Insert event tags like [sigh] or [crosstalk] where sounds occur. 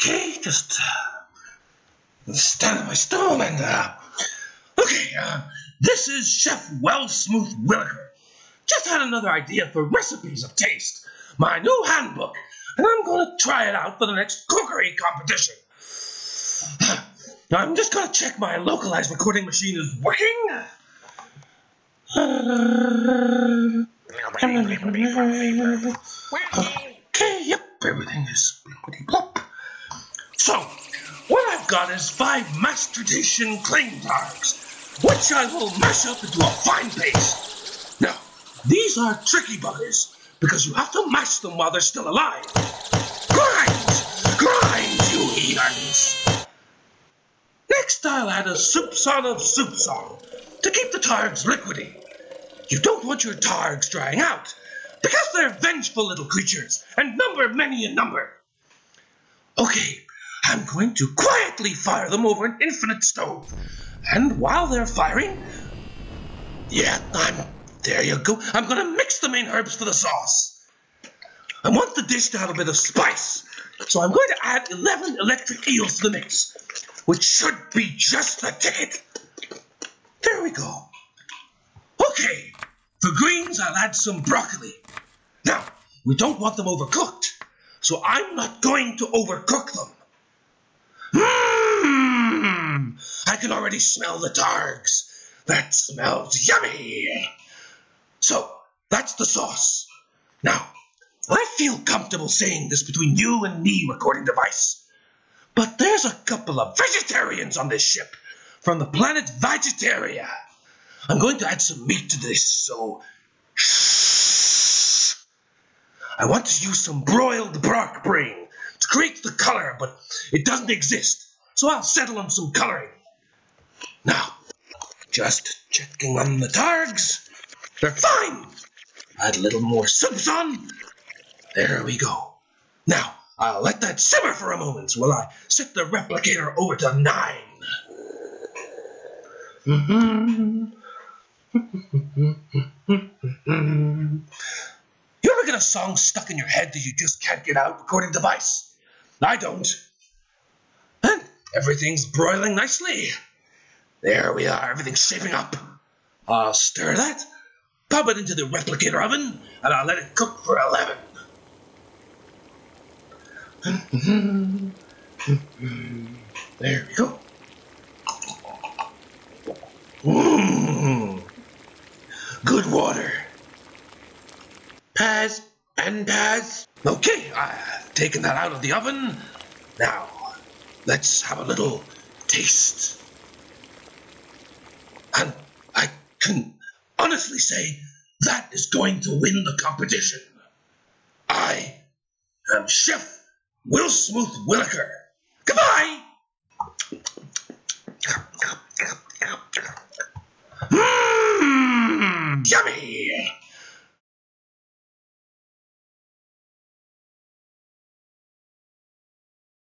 Okay, just uh, stand on my stool and uh, okay. Uh, this is Chef Will Smooth Williker. Just had another idea for recipes of taste. My new handbook, and I'm gonna try it out for the next cookery competition. I'm just gonna check my localized recording machine is working. Okay, yep, everything is. So, what I've got is five mastication cling targs, which I will mash up into a fine paste. Now, these are tricky buggers because you have to mash them while they're still alive. Grind! Grind, you heathens! Next, I'll add a soup soupçon of soupçon to keep the targs liquidy. You don't want your targs drying out because they're vengeful little creatures and number many in number. Okay, I'm going to quietly fire them over an infinite stove. And while they're firing, yeah, I'm there you go. I'm going to mix the main herbs for the sauce. I want the dish to have a bit of spice, so I'm going to add 11 electric eels to the mix, which should be just the ticket. There we go. Okay, for greens, I'll add some broccoli. Now, we don't want them overcooked, so I'm not going to overcook them. I can already smell the targs. That smells yummy. So, that's the sauce. Now, I feel comfortable saying this between you and me, recording device. But there's a couple of vegetarians on this ship from the planet Vegetaria. I'm going to add some meat to this, so shh. I want to use some broiled bark brain to create the color, but it doesn't exist, so I'll settle on some coloring. Just checking on the targs. They're fine. Add a little more soupçon. There we go. Now, I'll let that simmer for a moment while I set the replicator over to nine. [laughs] You ever get a song stuck in your head that you just can't get out, recording device? I don't. And everything's broiling nicely. There we are, everything's shaping up. I'll stir that, pop it into the replicator oven, and I'll let it cook for 11. There we go. Mm. Good water. Pass and pass. Okay, I've taken that out of the oven. Now, let's have a little taste. And I can honestly say that is going to win the competition. I am Chef Will Smooth Williker. Goodbye! Mmm, yummy!